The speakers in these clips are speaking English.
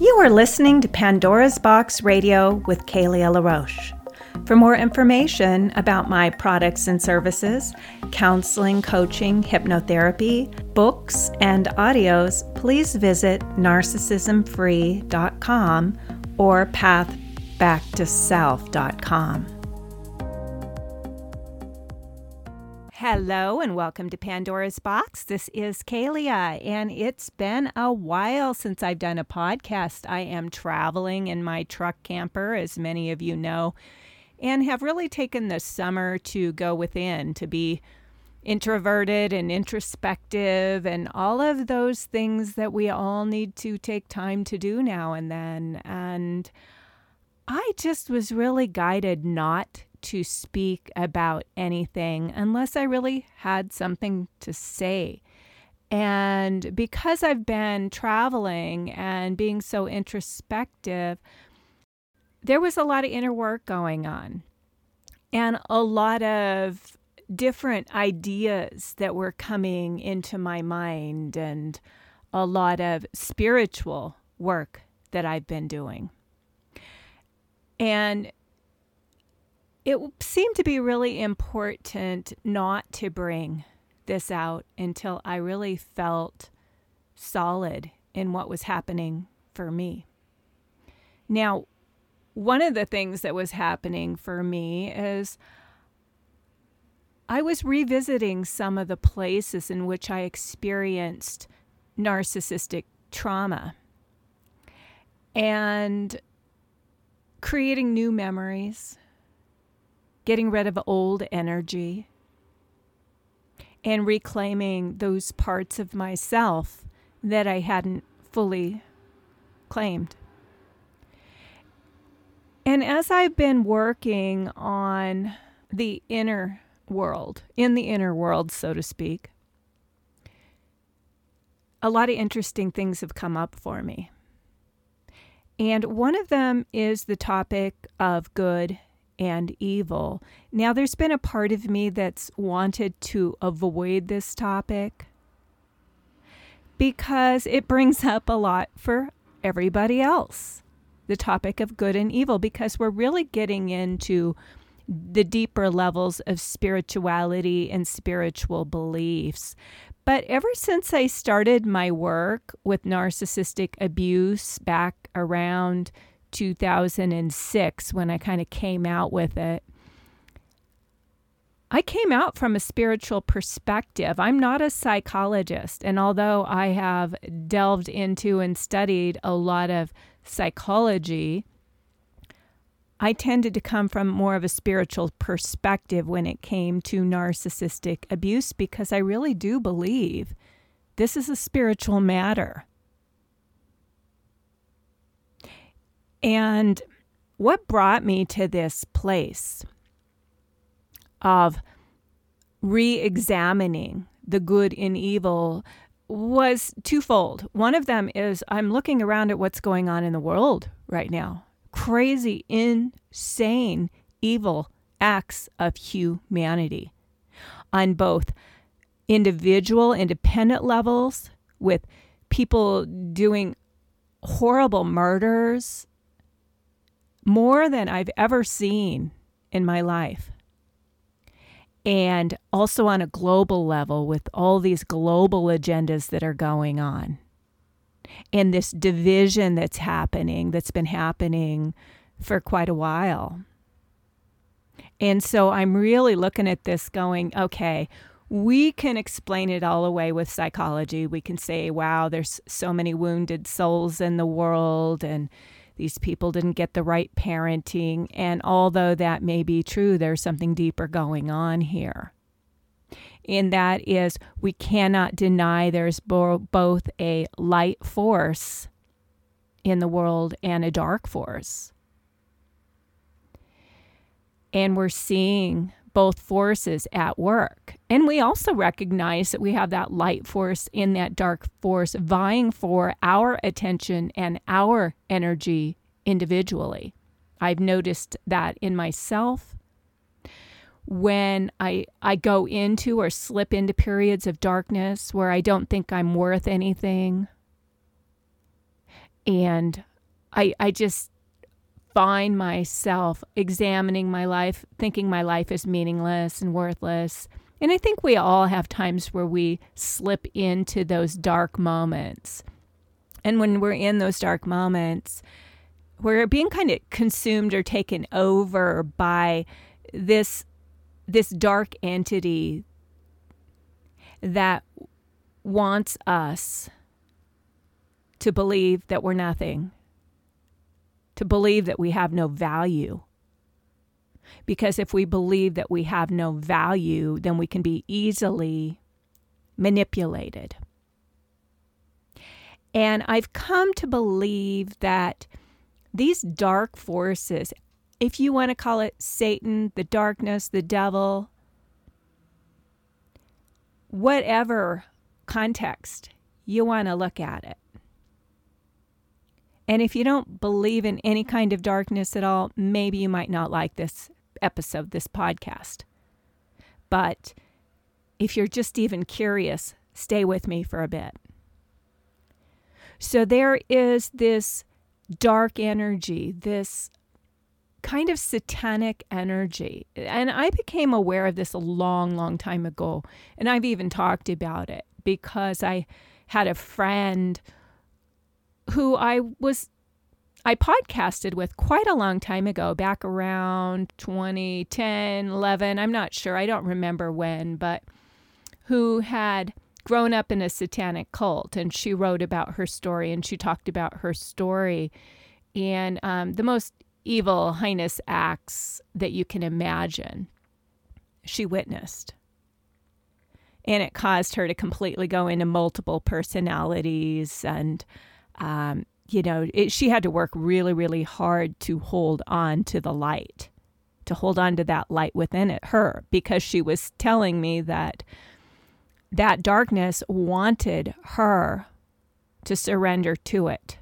You are listening to Pandora's Box Radio with Kaleah LaRoche. For more information about my products and services, counseling, coaching, hypnotherapy, books, and audios, please visit narcissismfree.com or pathbacktoself.com. Hello and welcome to Pandora's Box. This is Kaleah, and it's been a while since I've done a podcast. I am traveling in my truck camper, as many of you know, and have really taken the summer to go within, to be introverted and introspective, and all of those things that we all need to take time to do now and then. And I just was really guided not to speak about anything unless I really had something to say. And because I've been traveling and being so introspective, there was a lot of inner work going on and a lot of different ideas that were coming into my mind and a lot of spiritual work that I've been doing. And it seemed to be really important not to bring this out until I really felt solid in what was happening for me. Now, one of the things that was happening for me is I was revisiting some of the places in which I experienced narcissistic trauma and creating new memories getting rid of old energy, and reclaiming those parts of myself that I hadn't fully claimed. And as I've been working on the inner world, in the inner world, so to speak, a lot of interesting things have come up for me. And one of them is the topic of good and evil. Now, there's been a part of me that's wanted to avoid this topic because it brings up a lot for everybody else the topic of good and evil, because we're really getting into the deeper levels of spirituality and spiritual beliefs. But ever since I started my work with narcissistic abuse back around 2006 when I kind of came out with it. I came out from a spiritual perspective. I'm not a psychologist. And although I have delved into and studied a lot of psychology, I tended to come from more of a spiritual perspective when it came to narcissistic abuse because I really do believe this is a spiritual matter. And what brought me to this place of re examining the good and evil was twofold. One of them is I'm looking around at what's going on in the world right now crazy, insane, evil acts of humanity on both individual, independent levels, with people doing horrible murders more than I've ever seen in my life. And also on a global level with all these global agendas that are going on. And this division that's happening, that's been happening for quite a while. And so I'm really looking at this going, okay, we can explain it all away with psychology. We can say, wow, there's so many wounded souls in the world and these people didn't get the right parenting. And although that may be true, there's something deeper going on here. And that is, we cannot deny there's bo- both a light force in the world and a dark force. And we're seeing both forces at work. And we also recognize that we have that light force in that dark force vying for our attention and our energy individually. I've noticed that in myself when I I go into or slip into periods of darkness where I don't think I'm worth anything. And I, I just find myself examining my life, thinking my life is meaningless and worthless. And I think we all have times where we slip into those dark moments. And when we're in those dark moments, we're being kind of consumed or taken over by this this dark entity that wants us to believe that we're nothing, to believe that we have no value. Because if we believe that we have no value, then we can be easily manipulated. And I've come to believe that these dark forces, if you want to call it Satan, the darkness, the devil, whatever context you want to look at it. And if you don't believe in any kind of darkness at all, maybe you might not like this episode, this podcast. But if you're just even curious, stay with me for a bit. So there is this dark energy, this kind of satanic energy. And I became aware of this a long, long time ago. And I've even talked about it because I had a friend who I was I podcasted with quite a long time ago, back around 2010, 11, I'm not sure, I don't remember when, but who had grown up in a satanic cult. And she wrote about her story and she talked about her story and um, the most evil, heinous acts that you can imagine. She witnessed and it caused her to completely go into multiple personalities and um, you know it, she had to work really really hard to hold on to the light to hold on to that light within it her because she was telling me that that darkness wanted her to surrender to it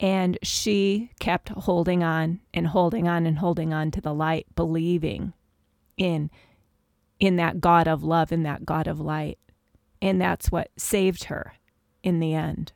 and she kept holding on and holding on and holding on to the light believing in in that God of love, in that God of light. And that's what saved her in the end.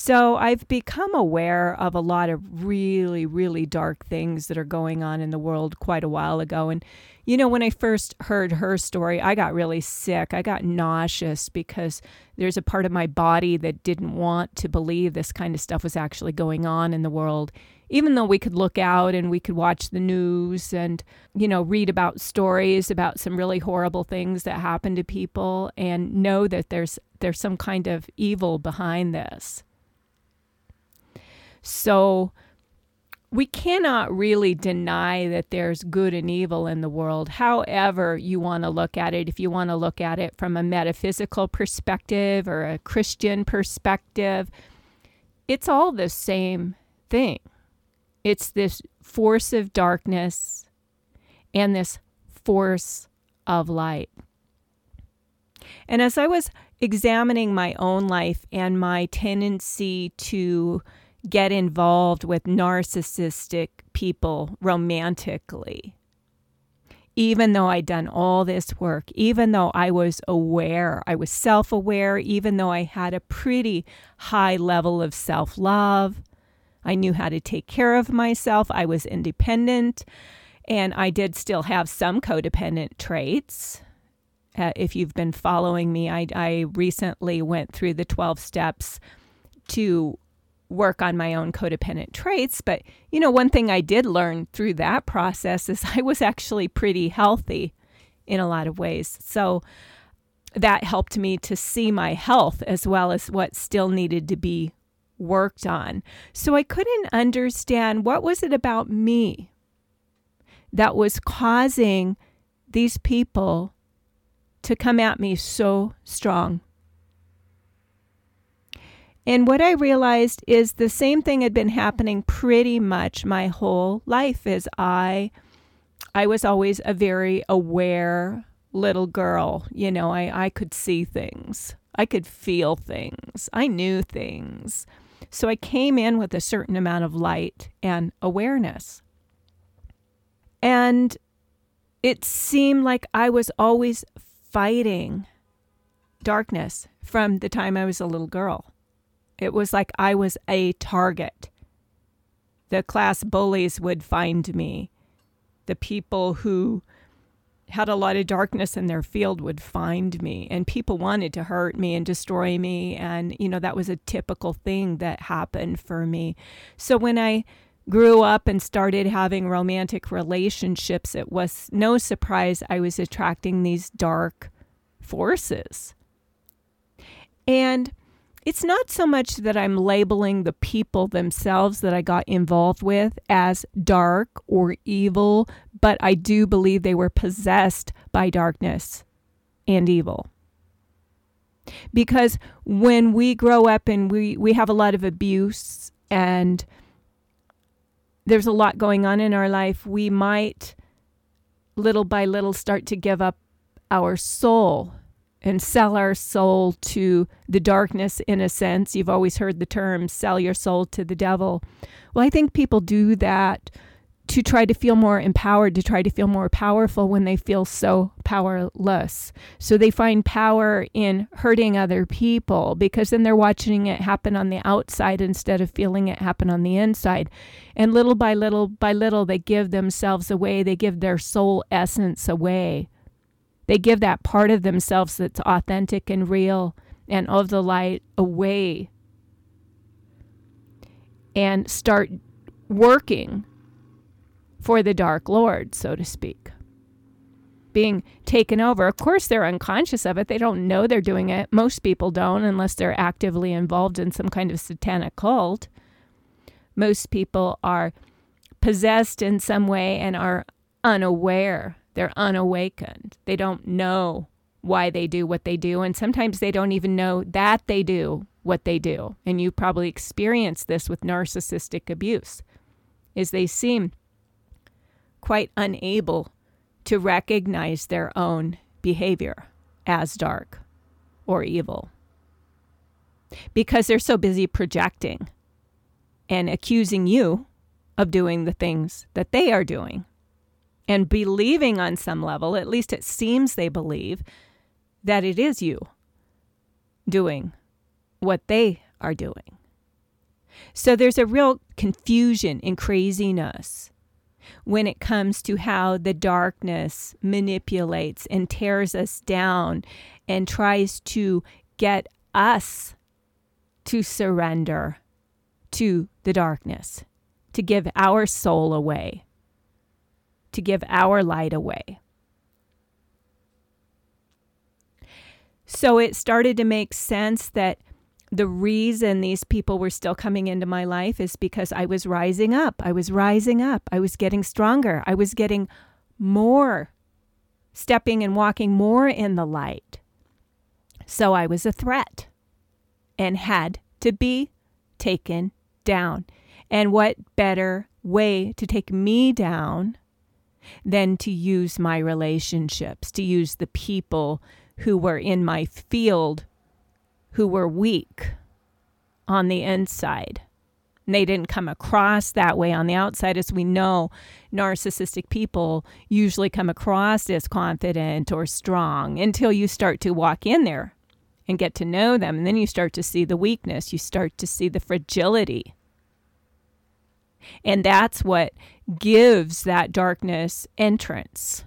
So I've become aware of a lot of really, really dark things that are going on in the world quite a while ago. And, you know, when I first heard her story, I got really sick. I got nauseous because there's a part of my body that didn't want to believe this kind of stuff was actually going on in the world even though we could look out and we could watch the news and, you know, read about stories about some really horrible things that happen to people and know that there's there's some kind of evil behind this. So we cannot really deny that there's good and evil in the world, however, you want to look at it. If you want to look at it from a metaphysical perspective or a Christian perspective, it's all the same thing. It's this force of darkness and this force of light. And as I was examining my own life and my tendency to get involved with narcissistic people romantically, even though I'd done all this work, even though I was aware, I was self aware, even though I had a pretty high level of self love, I knew how to take care of myself. I was independent. And I did still have some codependent traits. Uh, if you've been following me, I, I recently went through the 12 steps to work on my own codependent traits. But, you know, one thing I did learn through that process is I was actually pretty healthy in a lot of ways. So that helped me to see my health as well as what still needed to be worked on. So I couldn't understand what was it about me that was causing these people to come at me so strong. And what I realized is the same thing had been happening pretty much my whole life is I I was always a very aware little girl. You know, I, I could see things. I could feel things. I knew things. So I came in with a certain amount of light and awareness. And it seemed like I was always fighting darkness, from the time I was a little girl. It was like I was a target. The class bullies would find me. The people who had a lot of darkness in their field would find me and people wanted to hurt me and destroy me and you know that was a typical thing that happened for me so when i grew up and started having romantic relationships it was no surprise i was attracting these dark forces and it's not so much that I'm labeling the people themselves that I got involved with as dark or evil, but I do believe they were possessed by darkness and evil. Because when we grow up and we, we have a lot of abuse and there's a lot going on in our life, we might little by little start to give up our soul and sell our soul to the darkness in a sense. You've always heard the term sell your soul to the devil. Well, I think people do that to try to feel more empowered, to try to feel more powerful when they feel so powerless. So they find power in hurting other people because then they're watching it happen on the outside instead of feeling it happen on the inside. And little by little by little, they give themselves away, they give their soul essence away they give that part of themselves that's authentic and real and of the light away and start working for the Dark Lord, so to speak. Being taken over. Of course, they're unconscious of it. They don't know they're doing it. Most people don't, unless they're actively involved in some kind of satanic cult. Most people are possessed in some way and are unaware they're unawakened. They don't know why they do what they do. And sometimes they don't even know that they do what they do. And you probably experienced this with narcissistic abuse, is they seem quite unable to recognize their own behavior as dark or evil because they're so busy projecting and accusing you of doing the things that they are doing and believing on some level, at least it seems they believe, that it is you doing what they are doing. So there's a real confusion and craziness when it comes to how the darkness manipulates and tears us down and tries to get us to surrender to the darkness, to give our soul away to give our light away. So it started to make sense that the reason these people were still coming into my life is because I was rising up. I was rising up. I was getting stronger. I was getting more, stepping and walking more in the light. So I was a threat and had to be taken down. And what better way to take me down than to use my relationships, to use the people who were in my field who were weak on the inside. And they didn't come across that way on the outside. As we know, narcissistic people usually come across as confident or strong until you start to walk in there and get to know them. And then you start to see the weakness, you start to see the fragility. And that's what gives that darkness entrance.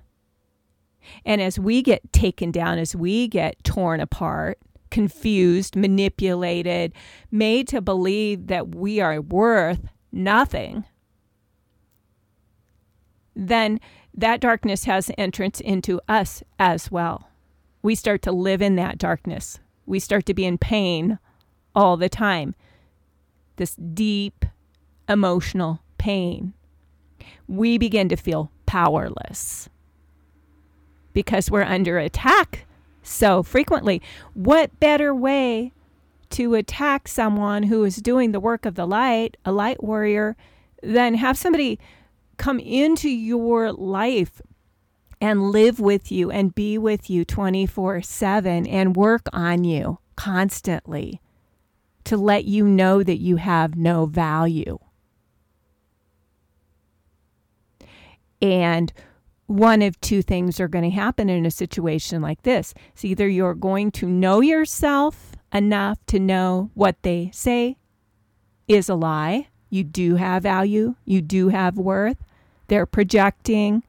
And as we get taken down, as we get torn apart, confused, manipulated, made to believe that we are worth nothing, then that darkness has entrance into us as well. We start to live in that darkness. We start to be in pain all the time. This deep emotional pain we begin to feel powerless because we're under attack so frequently. What better way to attack someone who is doing the work of the light, a light warrior, than have somebody come into your life and live with you and be with you 24 7 and work on you constantly to let you know that you have no value. And one of two things are going to happen in a situation like this. It's either you're going to know yourself enough to know what they say is a lie. You do have value, you do have worth. They're projecting.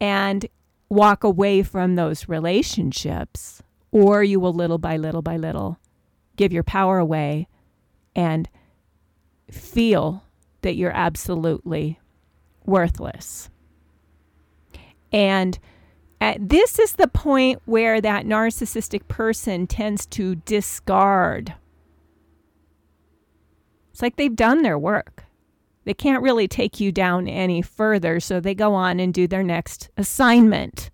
And walk away from those relationships, or you will little by little by little give your power away and feel that you're absolutely worthless. And at, this is the point where that narcissistic person tends to discard. It's like they've done their work. They can't really take you down any further, so they go on and do their next assignment.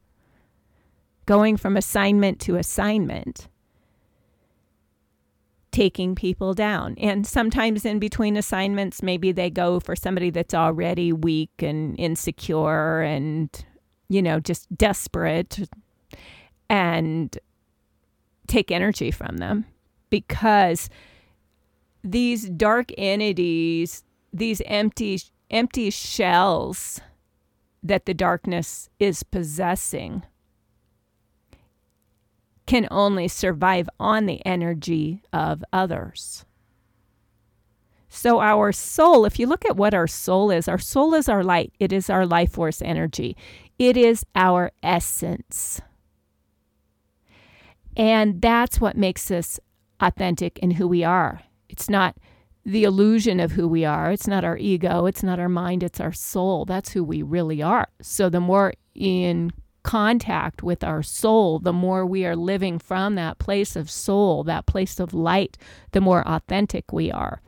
Going from assignment to assignment, taking people down. And sometimes in between assignments, maybe they go for somebody that's already weak and insecure and, you know, just desperate and take energy from them because these dark entities these empty empty shells that the darkness is possessing can only survive on the energy of others. So, our soul, if you look at what our soul is, our soul is our light, it is our life force energy, it is our essence. And that's what makes us authentic in who we are. It's not the illusion of who we are. It's not our ego, it's not our mind, it's our soul. That's who we really are. So the more in contact with our soul, the more we are living from that place of soul, that place of light, the more authentic we are.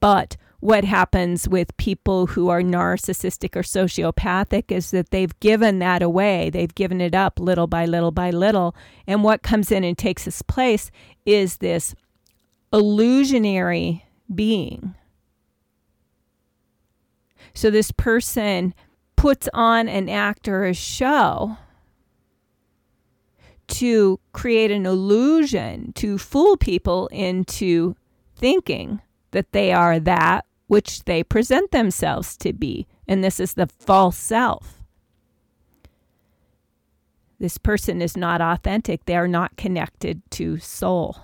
But what happens with people who are narcissistic or sociopathic is that they've given that away. They've given it up little by little by little. And what comes in and takes its place is this illusionary being. So this person puts on an act or a show to create an illusion to fool people into thinking that they are that which they present themselves to be. And this is the false self. This person is not authentic. They are not connected to soul.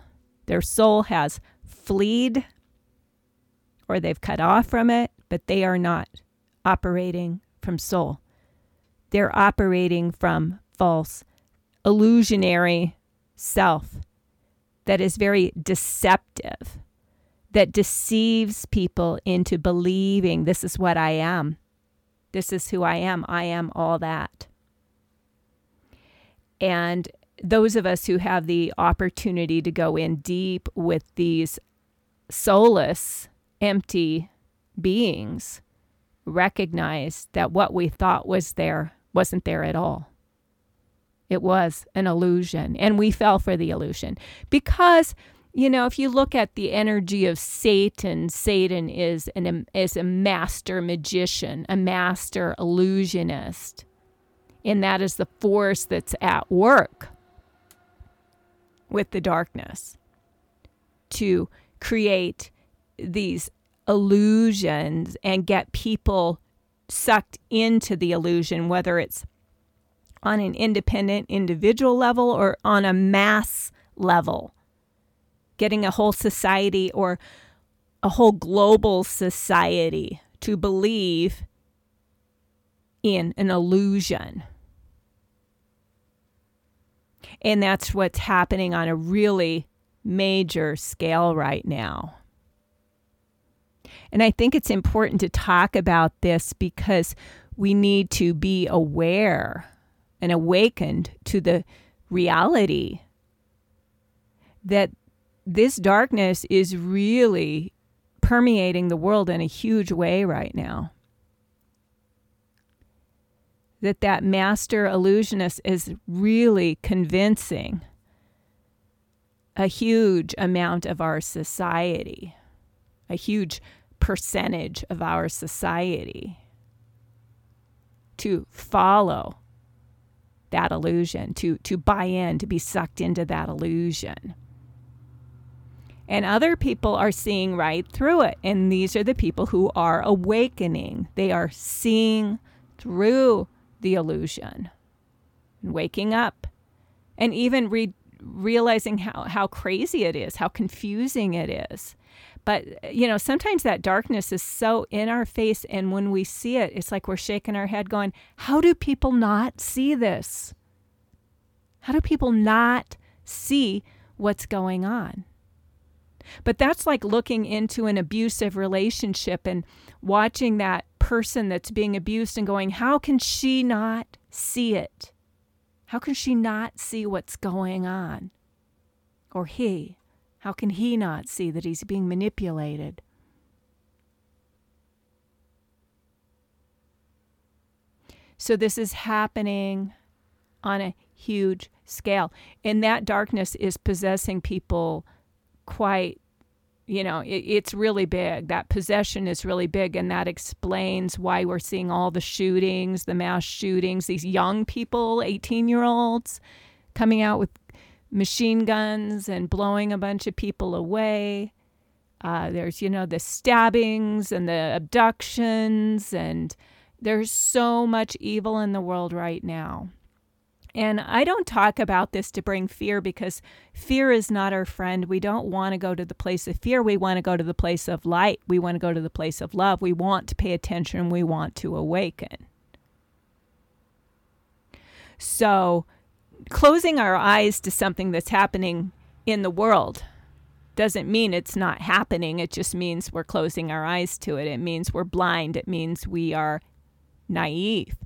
Their soul has fleed or they've cut off from it, but they are not operating from soul. They're operating from false, illusionary self that is very deceptive, that deceives people into believing this is what I am. This is who I am. I am all that. And those of us who have the opportunity to go in deep with these soulless, empty beings recognize that what we thought was there wasn't there at all. It was an illusion, and we fell for the illusion because you know if you look at the energy of Satan, Satan is an is a master magician, a master illusionist, and that is the force that's at work with the darkness to create these illusions and get people sucked into the illusion, whether it's on an independent individual level or on a mass level. Getting a whole society or a whole global society to believe in an illusion. And that's what's happening on a really major scale right now. And I think it's important to talk about this because we need to be aware and awakened to the reality that this darkness is really permeating the world in a huge way right now. That that master illusionist is really convincing a huge amount of our society, a huge percentage of our society to follow that illusion, to, to buy in, to be sucked into that illusion. And other people are seeing right through it. And these are the people who are awakening. They are seeing through the illusion, waking up, and even re- realizing how, how crazy it is, how confusing it is. But, you know, sometimes that darkness is so in our face. And when we see it, it's like we're shaking our head going, How do people not see this? How do people not see what's going on? But that's like looking into an abusive relationship and watching that person that's being abused and going, How can she not see it? How can she not see what's going on? Or he, how can he not see that he's being manipulated? So, this is happening on a huge scale. And that darkness is possessing people quite you know, it, it's really big. That possession is really big, and that explains why we're seeing all the shootings, the mass shootings, these young people, 18 year olds, coming out with machine guns and blowing a bunch of people away. Uh, there's, you know, the stabbings and the abductions, and there's so much evil in the world right now. And I don't talk about this to bring fear because fear is not our friend. We don't want to go to the place of fear. We want to go to the place of light. We want to go to the place of love. We want to pay attention. We want to awaken. So, closing our eyes to something that's happening in the world doesn't mean it's not happening. It just means we're closing our eyes to it. It means we're blind. It means we are naive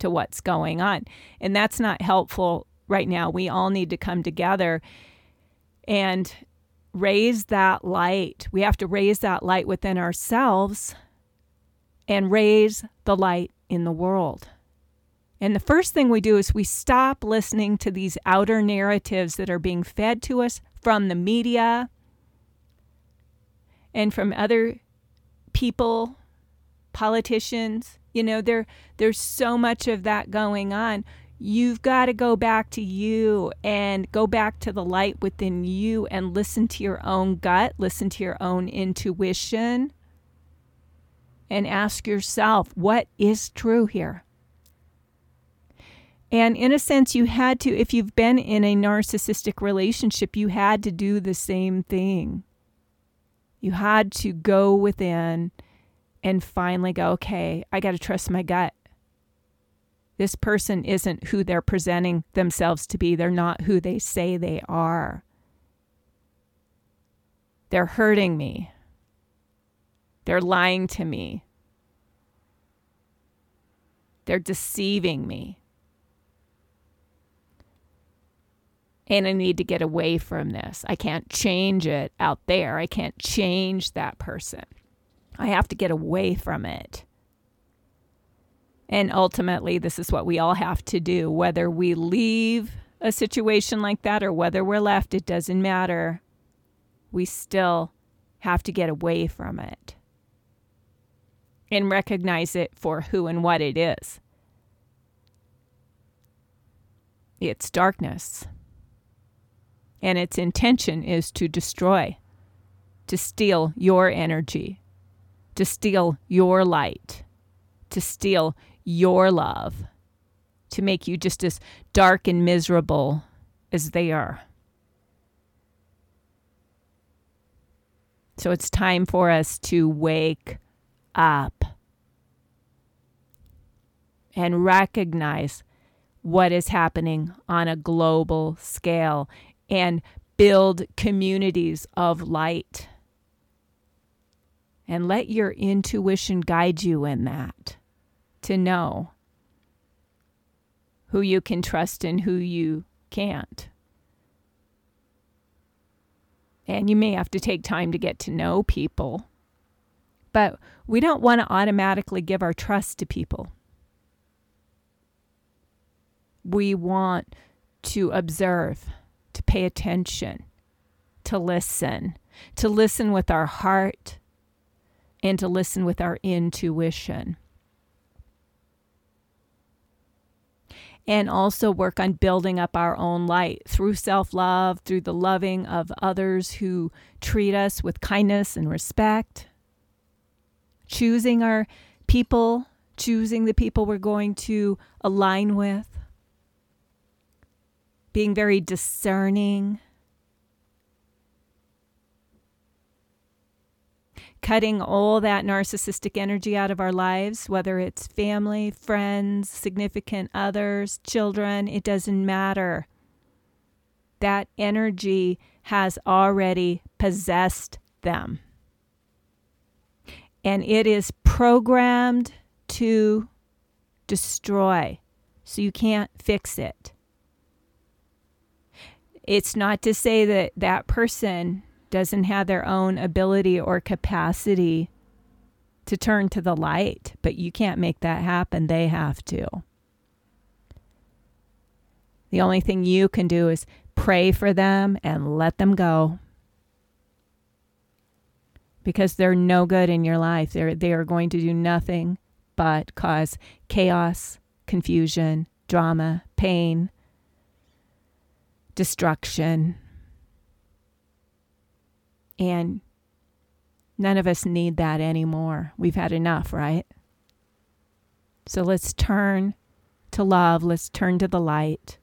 to what's going on. And that's not helpful right now. We all need to come together and raise that light. We have to raise that light within ourselves and raise the light in the world. And the first thing we do is we stop listening to these outer narratives that are being fed to us from the media and from other people, politicians, you know, there there's so much of that going on. You've got to go back to you and go back to the light within you and listen to your own gut, listen to your own intuition, and ask yourself, what is true here? And in a sense, you had to, if you've been in a narcissistic relationship, you had to do the same thing. You had to go within and finally go, okay, I got to trust my gut. This person isn't who they're presenting themselves to be. They're not who they say they are. They're hurting me. They're lying to me. They're deceiving me. And I need to get away from this. I can't change it out there. I can't change that person. I have to get away from it. And ultimately, this is what we all have to do. Whether we leave a situation like that or whether we're left, it doesn't matter. We still have to get away from it and recognize it for who and what it is. It's darkness. And its intention is to destroy, to steal your energy, to steal your light, to steal your love, to make you just as dark and miserable as they are. So it's time for us to wake up and recognize what is happening on a global scale and build communities of light and let your intuition guide you in that to know who you can trust and who you can't. And you may have to take time to get to know people, but we don't want to automatically give our trust to people. We want to observe, pay attention, to listen, to listen with our heart and to listen with our intuition. And also work on building up our own light through self love, through the loving of others who treat us with kindness and respect. Choosing our people, choosing the people we're going to align with. Being very discerning, cutting all that narcissistic energy out of our lives, whether it's family, friends, significant others, children, it doesn't matter. That energy has already possessed them. And it is programmed to destroy, so you can't fix it. It's not to say that that person doesn't have their own ability or capacity to turn to the light, but you can't make that happen. They have to. The only thing you can do is pray for them and let them go. Because they're no good in your life. They're, they are going to do nothing but cause chaos, confusion, drama, pain, destruction. And none of us need that anymore. We've had enough, right? So let's turn to love. Let's turn to the light.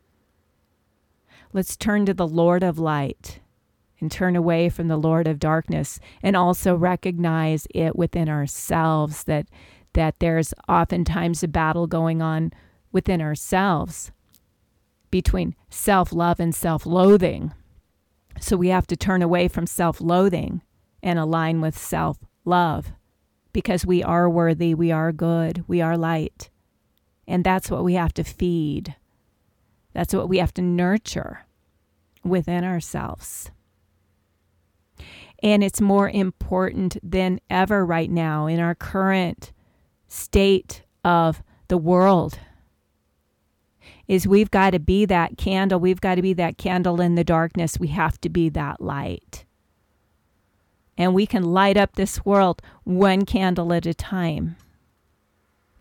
Let's turn to the Lord of light and turn away from the Lord of darkness and also recognize it within ourselves that that there's oftentimes a battle going on within ourselves between self-love and self-loathing. So we have to turn away from self-loathing and align with self-love because we are worthy, we are good, we are light. And that's what we have to feed. That's what we have to nurture within ourselves. And it's more important than ever right now in our current state of the world is we've got to be that candle. We've got to be that candle in the darkness. We have to be that light. And we can light up this world one candle at a time.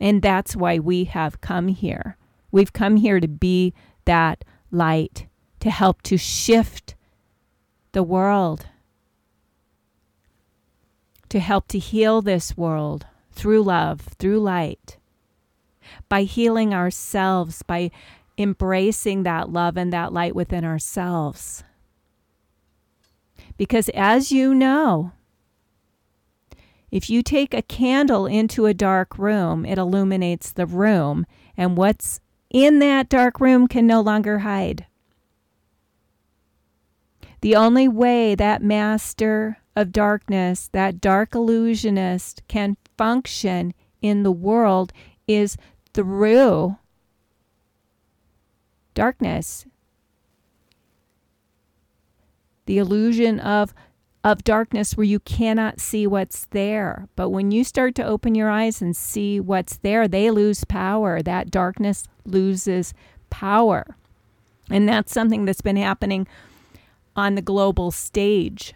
And that's why we have come here. We've come here to be that light, to help to shift the world, to help to heal this world through love, through light, by healing ourselves, by embracing that love and that light within ourselves. Because as you know, if you take a candle into a dark room, it illuminates the room, and what's in that dark room can no longer hide. The only way that master of darkness, that dark illusionist, can function in the world is through darkness. The illusion of of darkness where you cannot see what's there. But when you start to open your eyes and see what's there, they lose power. That darkness loses power. And that's something that's been happening on the global stage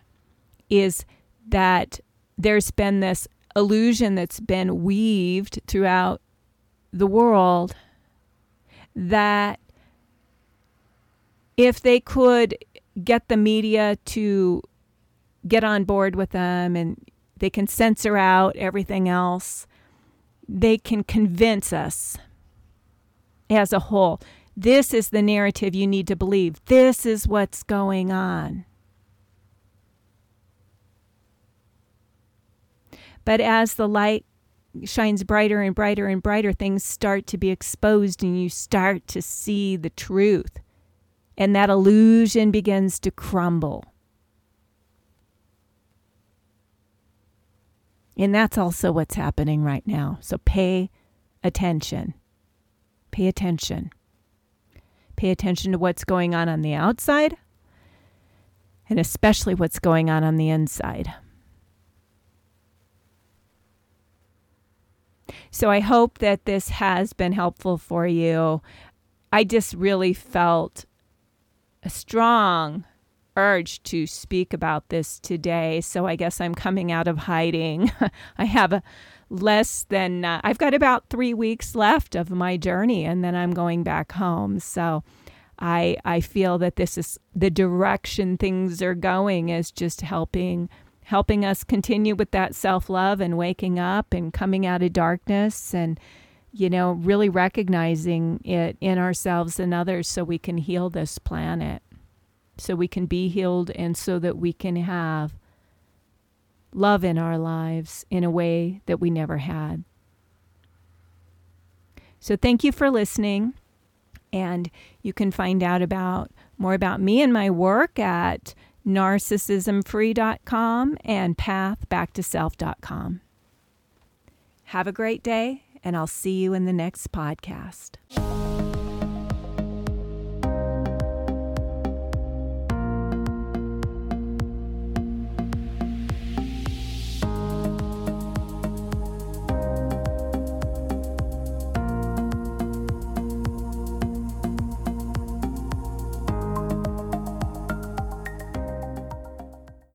is that there's been this illusion that's been weaved throughout the world that if they could get the media to get on board with them and they can censor out everything else, they can convince us as a whole. This is the narrative you need to believe. This is what's going on. But as the light shines brighter and brighter and brighter, things start to be exposed and you start to see the truth. And that illusion begins to crumble. And that's also what's happening right now. So pay attention. Pay attention. Pay attention to what's going on on the outside and especially what's going on on the inside. So I hope that this has been helpful for you. I just really felt a strong urge to speak about this today. So I guess I'm coming out of hiding. I have a less than, uh, I've got about three weeks left of my journey and then I'm going back home. So I, I feel that this is the direction things are going is just helping helping us continue with that self-love and waking up and coming out of darkness and you know, really recognizing it in ourselves and others so we can heal this planet, so we can be healed, and so that we can have love in our lives in a way that we never had. So, thank you for listening. And you can find out about more about me and my work at narcissismfree.com and pathbacktoself.com. Have a great day, and I'll see you in the next podcast.